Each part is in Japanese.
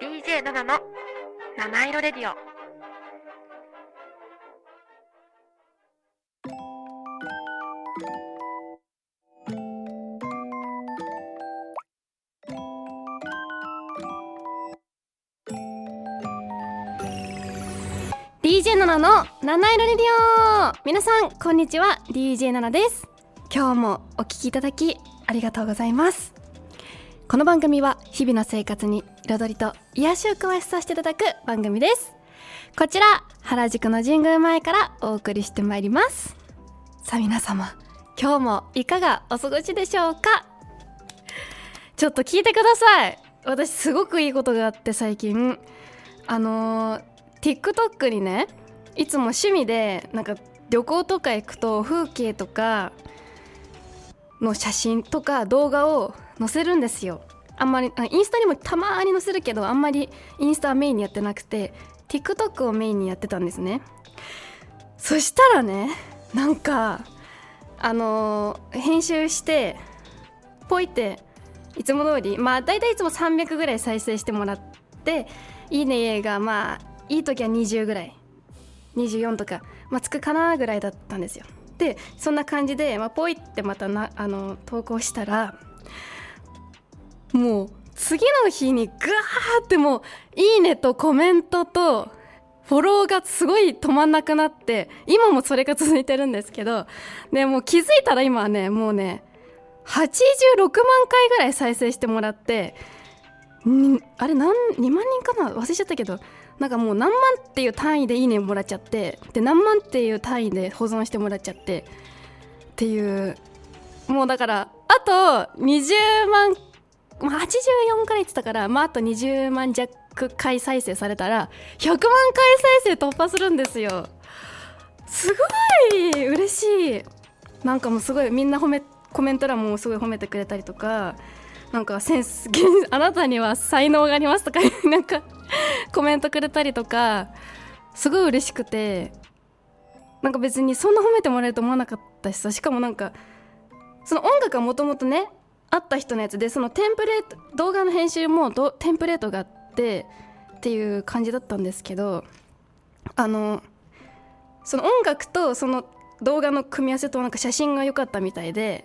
DJ7 の。七色レディオ。DJ7 の。七色レディオ。皆さんこんにちは。DJ7 です。今日もお聞きいただきありがとうございます。この番組は日々の生活に彩りと癒しを加えさせていただく番組です。こちら原宿の神宮前からお送りしてまいります。さあ皆様今日もいかがお過ごしでしょうか？ちょっと聞いてください。私すごくいいことがあって最近。あのー TikTok にねいつも趣味でなんか旅行とか行くと風景とかの写真とか動画を載せるんですよ。あんまりインスタにもたまに載せるけどあんまりインスタはメインにやってなくて TikTok をメインにやってたんですね。そしたらねなんかあのー編集してポイっていつも通りまあ大体いつも300ぐらい再生してもらっていいねがまあいい時は20ぐらい24とか、まあ、つくかなぐらいだったんですよ。でそんな感じで、まあ、ポイってまたなあの投稿したらもう次の日にグワーってもう「いいね」とコメントとフォローがすごい止まんなくなって今もそれが続いてるんですけどでもう気づいたら今はねもうね86万回ぐらい再生してもらってあれ何2万人かな？忘れちゃったけどなんかもう何万っていう単位でいいねもらっちゃってで何万っていう単位で保存してもらっちゃってっていうもうだからあと20万まあ84から言ってたから、まあ、あと20万弱回再生されたら100万回再生突破するんですよ。すごい嬉しい。なんかもうすごいみんな褒めコメント欄もすごい褒めてくれたりとかなんかセンスあなたには才能がありますとか なんかコメントくれたりとかすごい嬉しくてなんか別にそんな褒めてもらえると思わなかったしさしかもなんかその音楽はもともとねあった人のやつでそのテンプレート動画の編集もどテンプレートがあってっていう感じだったんですけどあのその音楽とその動画の組み合わせとなんか写真が良かったみたいで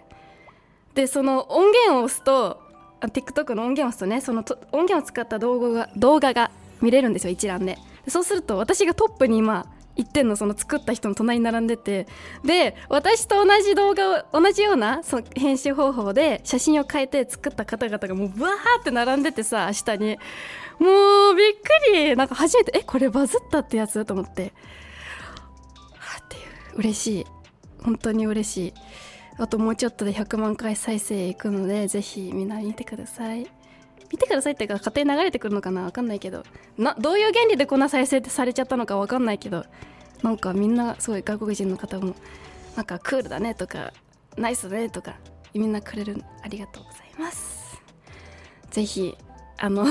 でその音源を押すと TikTok の音源を押すとねそのと音源を使った動画が動画が見れるんですよ一覧で。でそうすると私がトップに今行ってんのその作った人の隣に並んでてで私と同じ動画を同じようなその編集方法で写真を変えて作った方々がもうブワーって並んでてさ下に。もうびっくり。なんか初めてえこれバズったってやつと思って。はあっていう。嬉しい。本当に嬉しい。あともうちょっとで100万回再生いくのでぜひみんな見てください。見てくださいってか勝手に流れてくるのかなわかんないけど。などういう原理でこんな再生ってされちゃったのかわかんないけど。なんかみんなすごい外国人の方もなんかクールだねとかナイスだねとかみんなくれるありがとうございます。ぜひあの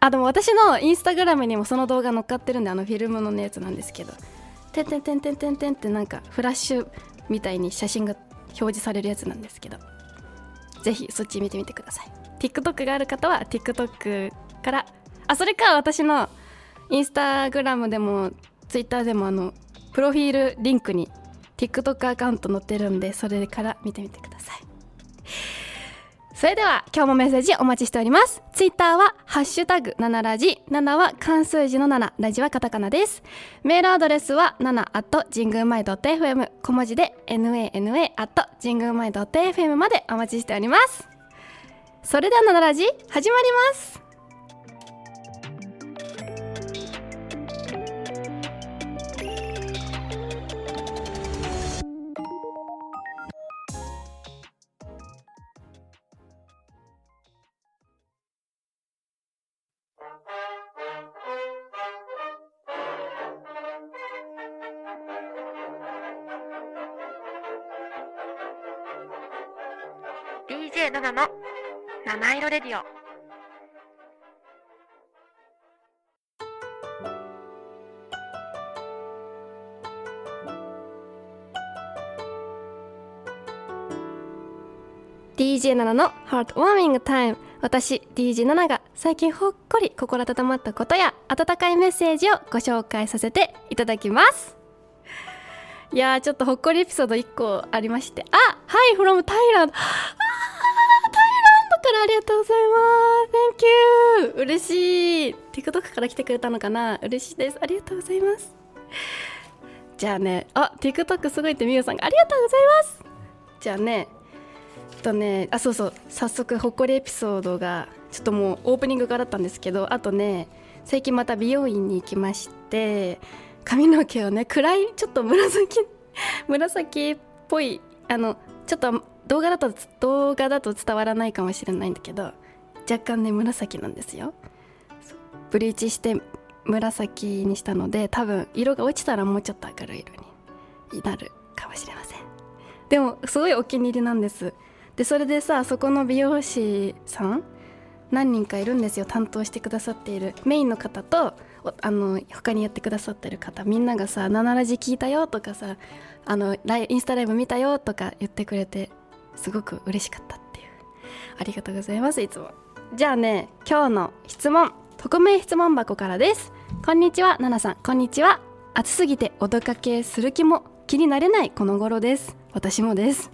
あでも私のインスタグラムにもその動画載っかってるんであのフィルムのやつなんですけど「てんてんてんてんてんてん」ってなんかフラッシュみたいに写真が表示されるやつなんですけど。ぜひそっち見てみてください。TikTok がある方は TikTok から。あそれか私のインスタグラムでも Twitter でもあのプロフィールリンクに TikTok アカウント載ってるんでそれから見てみてください。それでは今日もメッセージお待ちしております。ツイッターはハッシュタグ7ラジ。7は漢数字の7ラジはカタカナです。メールアドレスは7 at 神宮前 .fm 小文字で nana at 神宮前 .fm までお待ちしております。それでは7ラジ始まります。ー DJ7 の七色レディオ。DJ7 のハートウォーミングタイム。私 DJ7 が最近ほっこり心温まったことや温かいメッセージをご紹介させていただきます。いやちょっとほっこりエピソード1個ありまして。あはい from タイランドからありがとうございます。Thank you 嬉しい。TikTok から来てくれたのかな？嬉しいです。ありがとうございます。じゃあね。あ TikTok すごいってみゆさんがありがとうございます。じゃあね。えっとね。あそうそう。早速ほっこりエピソードがちょっともうオープニングからだったんですけどあとね最近また美容院に行きまして髪の毛をね暗いちょっと紫紫っぽいあのちょっと動画だと動画だと伝わらないかもしれないんだけど若干ね紫なんですよ。ブリーチして紫にしたので多分色が落ちたらもうちょっと明るい色になるかもしれません。でもすごいお気に入りなんです。でそれでさそこの美容師さん何人かいるんですよ。担当してくださっている。メインの方とあの他にやってくださってる方。みんながさ「7ラジ聞いたよ」とかさあのインスタライブ見たよとか言ってくれてすごく嬉しかったっていう。ありがとうございます。いつも。じゃあね今日の質問匿名質問箱からです。こんにちはナナさん。こんにちは。暑すぎてお出かけする気も気になれないこの頃です。私もです。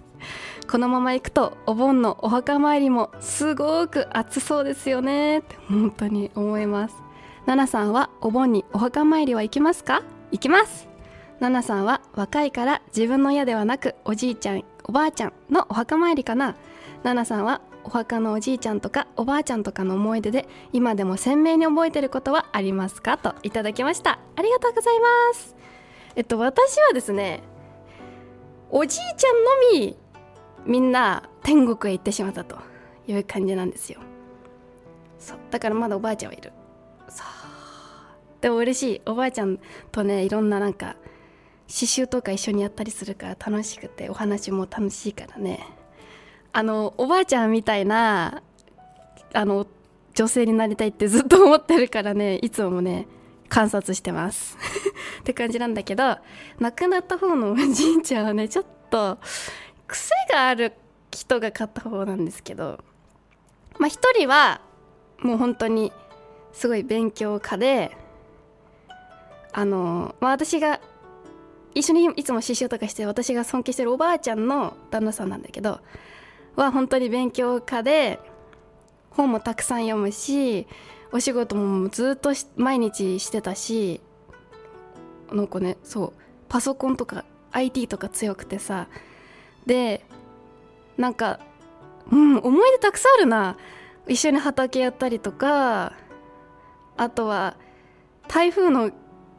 このまま行くとお盆のお墓参りもすごく暑そうですよね。って本当に思います。ナナさんはお盆にお墓参りは行きますか？行きます。ナナさんは若いから自分の家ではなくおじいちゃんおばあちゃんのお墓参りかな。ナナさんはお墓のおじいちゃんとかおばあちゃんとかの思い出で今でも鮮明に覚えてることはありますかといただきました。ありがとうございます。えっと私はですねおじいちゃんのみみんな天国へ行ってしまったという感じなんですよ。そう。だからまだおばあちゃんはいる。そう。でも嬉しい。おばあちゃんとねいろんななんか刺繍とか一緒にやったりするから楽しくてお話も楽しいからね。あのおばあちゃんみたいなあの女性になりたいってずっと思ってるからねいつもね観察してます。って感じなんだけど亡くなった方のおじいちゃんはねちょっと癖がある人が買った方なんですけどまあ一人はもう本当にすごい勉強家であの、まあ、私が一緒にいつも刺繍とかして私が尊敬してるおばあちゃんの旦那さんなんだけどは本当に勉強家で本もたくさん読むしお仕事もずっと毎日してたしなんかねそうパソコンとか IT とか強くてさでなんかうん思い出たくさんあるな。一緒に畑やったりとかあとは台風の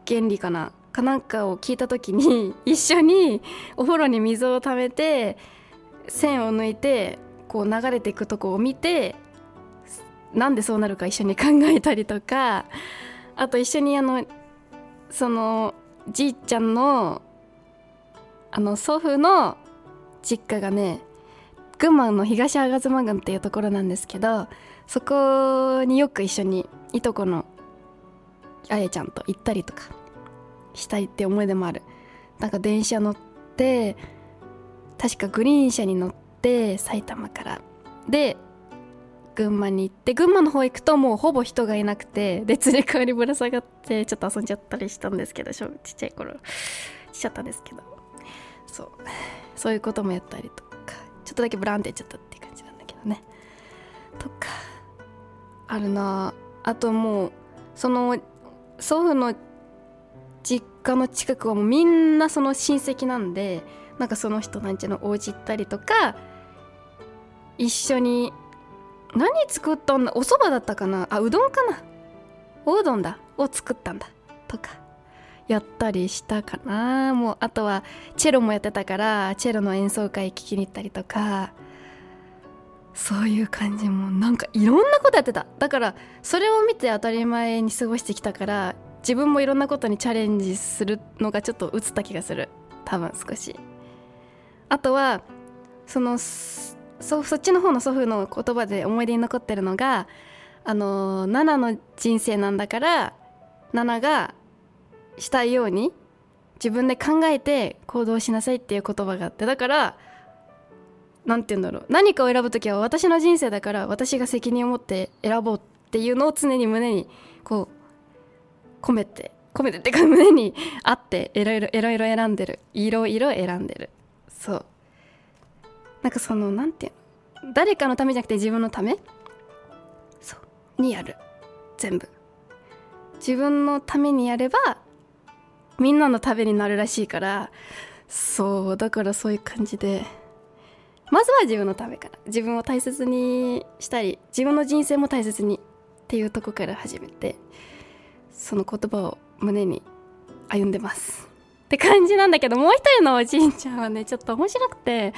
原理かな。かなんかを聞いた時に 一緒にお風呂に水をためて線を抜いてこう流れていくとこを見てなんでそうなるか一緒に考えたりとかあと一緒にあのそのじいちゃんのあの祖父の実家がね群馬の東吾妻郡っていうところなんですけどそこによく一緒にいとこのあやちゃんと行ったりとかしたいって思い出もある。なんか電車乗って確かグリーン車に乗って埼玉から。で群馬に行って群馬の方行くともうほぼ人がいなくてで連れ替わりぶら下がってちょっと遊んじゃったりしたんですけどちっちゃい頃。しちゃったんですけど。そう。そういうこともやったりとか。ちょっとだけブランってやっちゃったっていう感じなんだけどね。とかあるな。あともうその祖父の実家の近くはもうみんなその親戚なんでなんかその人なんちゃのお家行ったりとか一緒に何作ったんだお蕎麦だったかなあうどんかなおうどんだを作ったんだとかやったりしたかな。もうあとはチェロもやってたからチェロの演奏会聴きに行ったりとかそういう感じ。もなんかいろんなことやってた。だからそれを見て当たり前に過ごしてきたから自分もいろんなことにチャレンジするのがちょっと映った気がする。多分少し。あとはそのそそっちの方の祖父の言葉で思い出に残ってるのがあのナナの人生なんだからナナがしたいように自分で考えて行動しなさいっていう言葉があってだから何て言うんだろう。何かを選ぶ時は私の人生だから私が責任を持って選ぼうっていうのを常に胸にこう込めて込めてってか胸にあっていろいろいろいろ選んでる。いろいろ選んでる。そう。なんかその何て言うの？誰かのためじゃなくて自分のため？そう。にやる。全部。自分のためにやればみんなのためになるらしいからそう。だからそういう感じで。まずは自分のためから。自分を大切にしたり自分の人生も大切にっていうとこから始めて。その言葉を胸に歩んでます。って感じなんだけどもう一人のおじいちゃんはねちょっと面白くて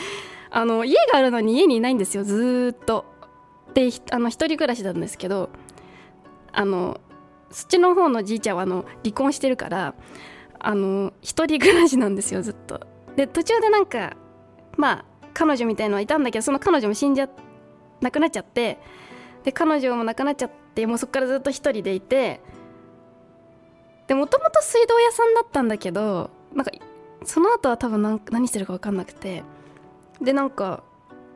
あの家があるのに家にいないんですよずっと。であの一人暮らしなんですけどあのそっちの方のじいちゃんはあの離婚してるからあの一人暮らしなんですよずっと。で途中でなんかまあ彼女みたいのはいたんだけどその彼女も死んじゃ亡くなっちゃってで彼女も亡くなっちゃってもうそっからずっと一人でいてでもともと水道屋さんだったんだけどなんかその後は多分何何してるか分かんなくて。でなんか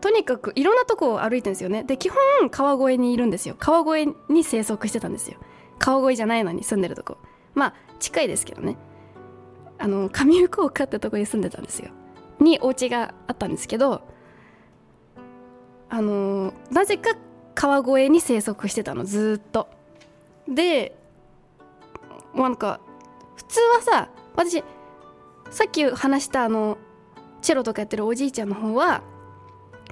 とにかくいろんなとこを歩いてるんですよね。で基本川越にいるんですよ。川越に生息してたんですよ。川越じゃないのに住んでるとこ。まあ近いですけどね。あの上福岡ってとこに住んでたんですよ。にお家があったんですけどあのなぜか川越に生息してたのずっと。でもうなんか普通はさ私さっき話したあのチェロとかやってるおじいちゃんの方は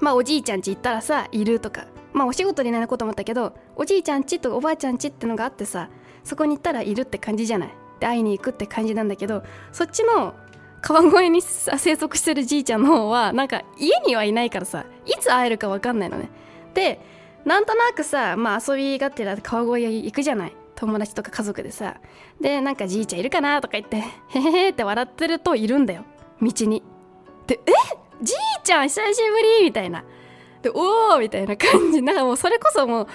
まあおじいちゃんち行ったらさいるとかまあお仕事になること思ったけどおじいちゃんちとおばあちゃんちってのがあってさそこに行ったらいるって感じじゃない？で会いに行くって感じなんだけどそっちの川越に生息してるじいちゃんの方はなんか家にはいないからさいつ会えるか分かんないのね。でなんとなくさまあ遊びがてら川越へ行くじゃない？友達とか家族でさでなんかじいちゃんいるかなとか言ってへへへって笑ってるといるんだよ。道に。でえ？じいちゃん久しぶりみたいな。でおおみたいな感じなんかもうそれこそもう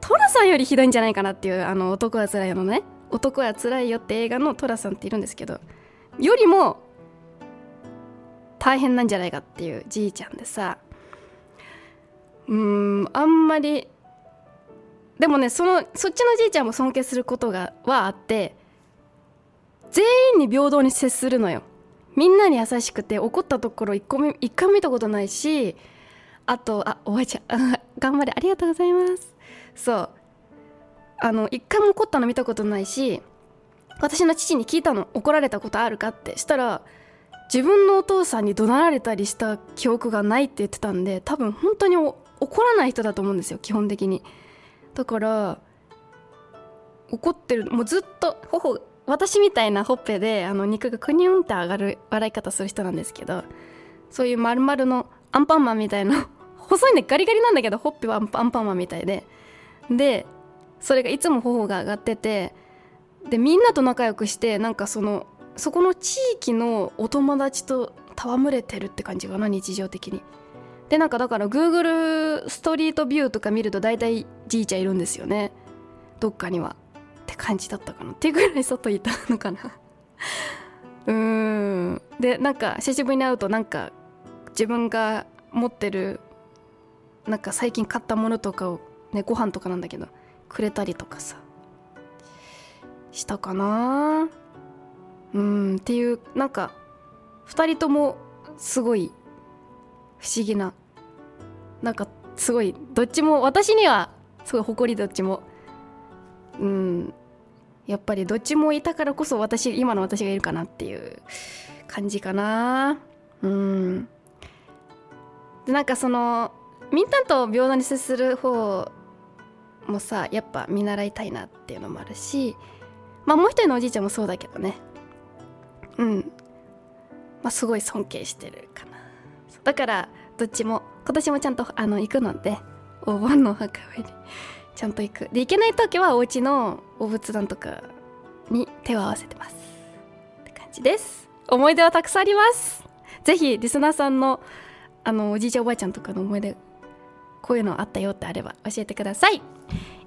寅さんよりひどいんじゃないかなっていうあの男はつらいよのね。男はつらいよって映画の寅さんっているんですけどよりも大変なんじゃないかっていうじいちゃんでさうーんあんまりでもねそのそっちのじいちゃんも尊敬することがはあって全員に平等に接するのよ。みんなに優しくて怒ったところ一個一回も見たことないしあとあおばあちゃん 頑張れありがとうございます。そう。あの一回も怒ったの見たことないし私の父に聞いたの怒られたことあるかって。したら自分のお父さんに怒鳴られたりした記憶がないって言ってたんで多分本当に怒らない人だと思うんですよ基本的に。だから怒ってるもうずっと頬私みたいなほっぺであの肉がクニュンって上がる笑い方する人なんですけどそういう丸々のアンパンマンみたいな 細いねガリガリなんだけどほっぺはアンパンマンみたいで。でそれがいつも頬が上がっててでみんなと仲良くしてなんかそのそこの地域のお友達と戯れてるって感じかな日常的に。でなんかだから Google ストリートビューとか見ると大体じいちゃんいるんですよね。どっかには。って感じだったかな。っていうぐらい外いたのかな。うーん。でなんか久しぶりに会うとなんか自分が持ってるなんか最近買ったものとかをねご飯とかなんだけどくれたりとかさしたかな。うん。っていうなんか2人ともすごい不思議な。なんかすごいどっちも私にはすごい誇りどっちも。うん。やっぱりどっちもいたからこそ私今の私がいるかなっていう感じかな。うん。でなんかそのみんなと平等に接する方もさやっぱ見習いたいなっていうのもあるしまあもう一人のおじいちゃんもそうだけどね。うん。まあすごい尊敬してるかな。だからどっちも今年もちゃんとあの行くのでお盆のお墓参りちゃんと行くで行けない時はお家のお仏壇とかに手を合わせてます。って感じです。思い出はたくさんあります。ぜひリスナーさんのあのおじいちゃんおばあちゃんとかの思い出こういうのあったよってあれば教えてください。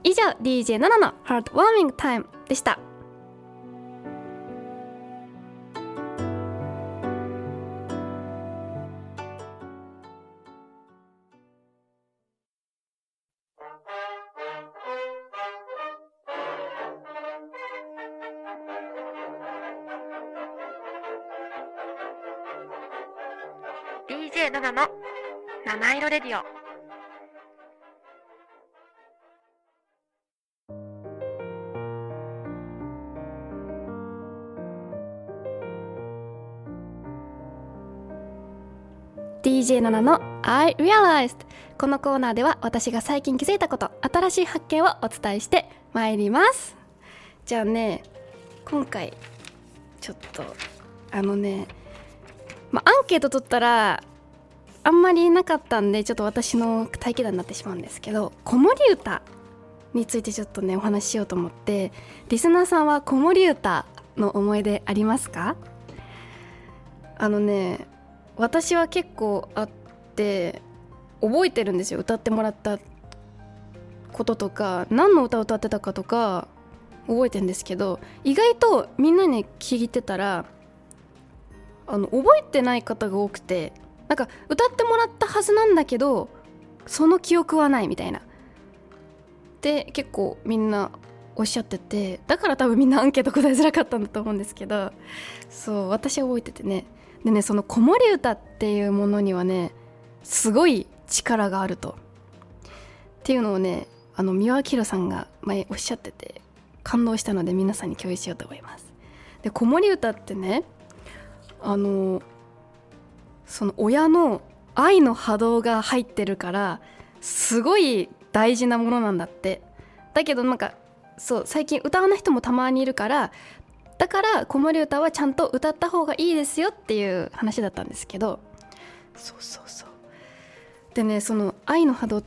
以上 DJ7 のハートワーミングタイムでした。DJ7 の七色レディオ「DJ7 の I Realized」このコーナーでは私が最近気づいたこと新しい発見をお伝えしてまいります。じゃあね今回ちょっとあのねまあアンケート取ったらあんまりなかったんでちょっと私の待機談になってしまうんですけど子守歌についてちょっとねお話ししようと思ってリスナーさんは子守歌の思い出ありますか？あのね私は結構あって覚えてるんですよ。歌ってもらったこととか何の歌を歌ってたかとか覚えてるんですけど意外とみんなに聞いてたらあの覚えてない方が多くてなんか歌ってもらったはずなんだけどその記憶はないみたいな。で結構みんなおっしゃっててだから多分みんなアンケート答えづらかったんだと思うんですけどそう私は覚えててね。でねその子守歌っていうものにはねすごい力があると。っていうのをねあの三輪明さんが前おっしゃってて感動したので皆さんに共有しようと思います。で子守歌ってねあのその親の愛の波動が入ってるからすごい大事なものなんだって。だけどなんかそう最近歌わない人もたまにいるからだから子守歌はちゃんと歌った方がいいですよっていう話だったんですけど。そうそうそう。でねその愛の波動っ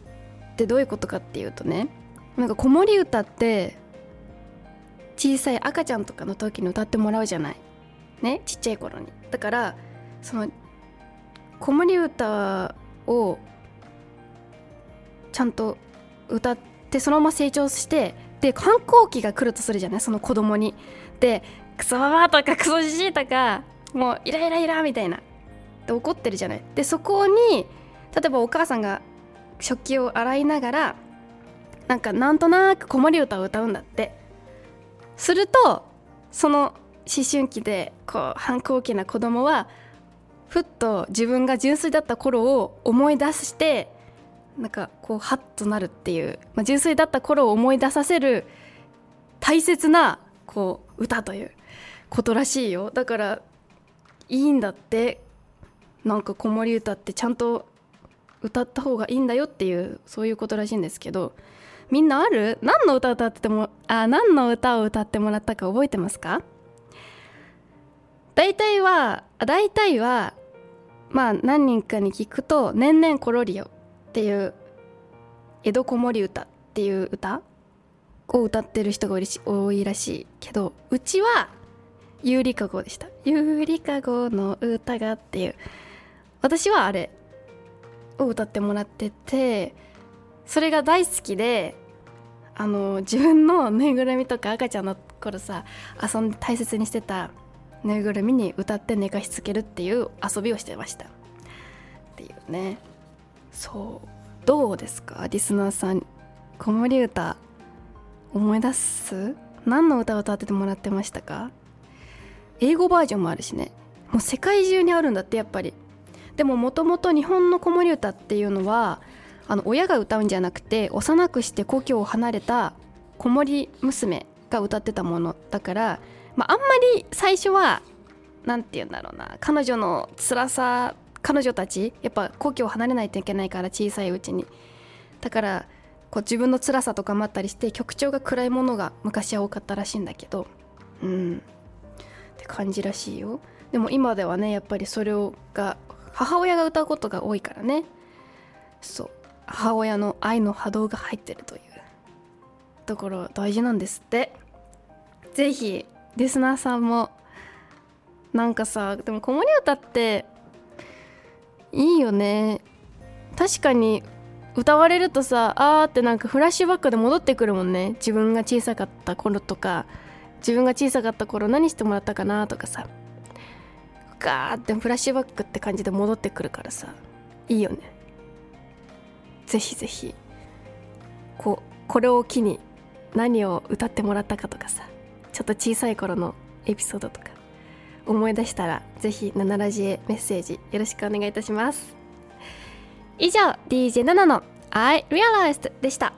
てどういうことかっていうとねなんか子守歌って小さい赤ちゃんとかの時に歌ってもらうじゃない。ねちっちゃい頃に。だからその子守歌をちゃんと歌ってそのまま成長してで反抗期が来るとするじゃない？その子供に。でクソババとかクソじじいとかもうイライライラみたいな。で怒ってるじゃない？でそこに例えばお母さんが食器を洗いながらなんかなんとなく子守歌を歌うんだって。するとその思春期でこう反抗期な子供はふっと自分が純粋だった頃を思い出してなんかこうハッとなるっていう、まあ、純粋だった頃を思い出させる大切なこう歌ということらしいよ。だからいいんだってなんか子守歌ってちゃんと歌った方がいいんだよっていうそういうことらしいんですけどみんなある？何の歌歌ってもあ何の歌を歌ってもらったか覚えてますか？大体は大体はまあ何人かに聞くと「年々コロリよ」っていう江戸子守歌っていう歌を歌ってる人が多いらしいけどうちは「有利かご」でした「有利かごの歌が」っていう。私はあれを歌ってもらっててそれが大好きであの自分のぬいぐるみとか赤ちゃんの頃さ遊んで大切にしてたぬいぐるみに歌って寝かしつけるっていう遊びをしてました。っていうね。そう。どうですか？リスナーさん子守歌思い出す？何の歌を歌っててもらってましたか？英語バージョンもあるしね。もう世界中にあるんだってやっぱり。でももともと日本の子守歌っていうのはあの親が歌うんじゃなくて幼くして故郷を離れた子守娘が歌ってたものだからまあ、あんまり最初は何て言うんだろうな彼女の辛さ彼女たちやっぱ故郷を離れないといけないから小さいうちに。だからこう自分の辛さとかもあったりして曲調が暗いものが昔は多かったらしいんだけど。うん。って感じらしいよ。でも今ではねやっぱりそれをが母親が歌うことが多いからね。そう。母親の愛の波動が入ってるというところ大事なんですって。是非リスナーさんもなんかさでも子守歌っていいよね。確かに歌われるとさあーってなんかフラッシュバックで戻ってくるもんね。自分が小さかった頃とか自分が小さかった頃何してもらったかなとかさ。ガーってフラッシュバックって感じで戻ってくるからさ。いいよね。ぜひぜひここれを機に何を歌ってもらったかとかさ。ちょっと小さい頃のエピソードとか思い出したらぜひ7ラジへメッセージよろしくお願いいたします。以上 DJ7 の I Realized でした。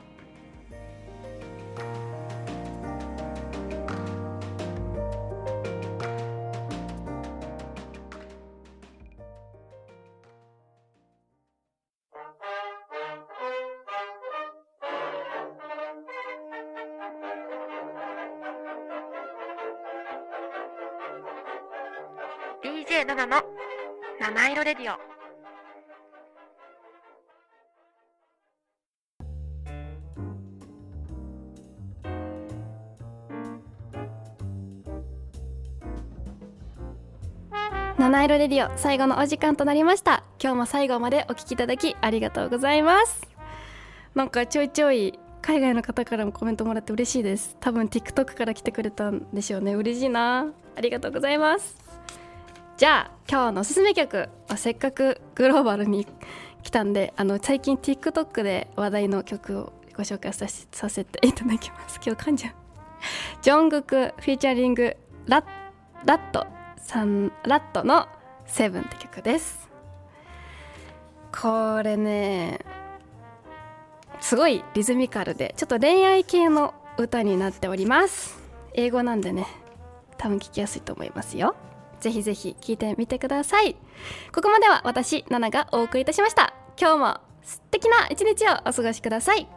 DJ7 の七色レディオ。七色レディオ最後のお時間となりました。今日も最後までお聞きいただきありがとうございます。なんかちょいちょい海外の方からもコメントもらって嬉しいです。多分 TikTok から来てくれたんでしょうね。嬉しいな。ありがとうございます。じゃあ今日のおすすめ曲せっかくグローバルに来たんであの最近 TikTok で話題の曲をご紹介させさせていただきます。今日噛んじゃうジョングクフィーチャリングラッラットさんラットの「セブンって曲です。これねすごいリズミカルでちょっと恋愛系の歌になっております。英語なんでね多分聞きやすいと思いますよ。ぜひぜひ聞いてみてください。ここまでは私ナナがお送りいたしました。今日も素敵な一日をお過ごしください。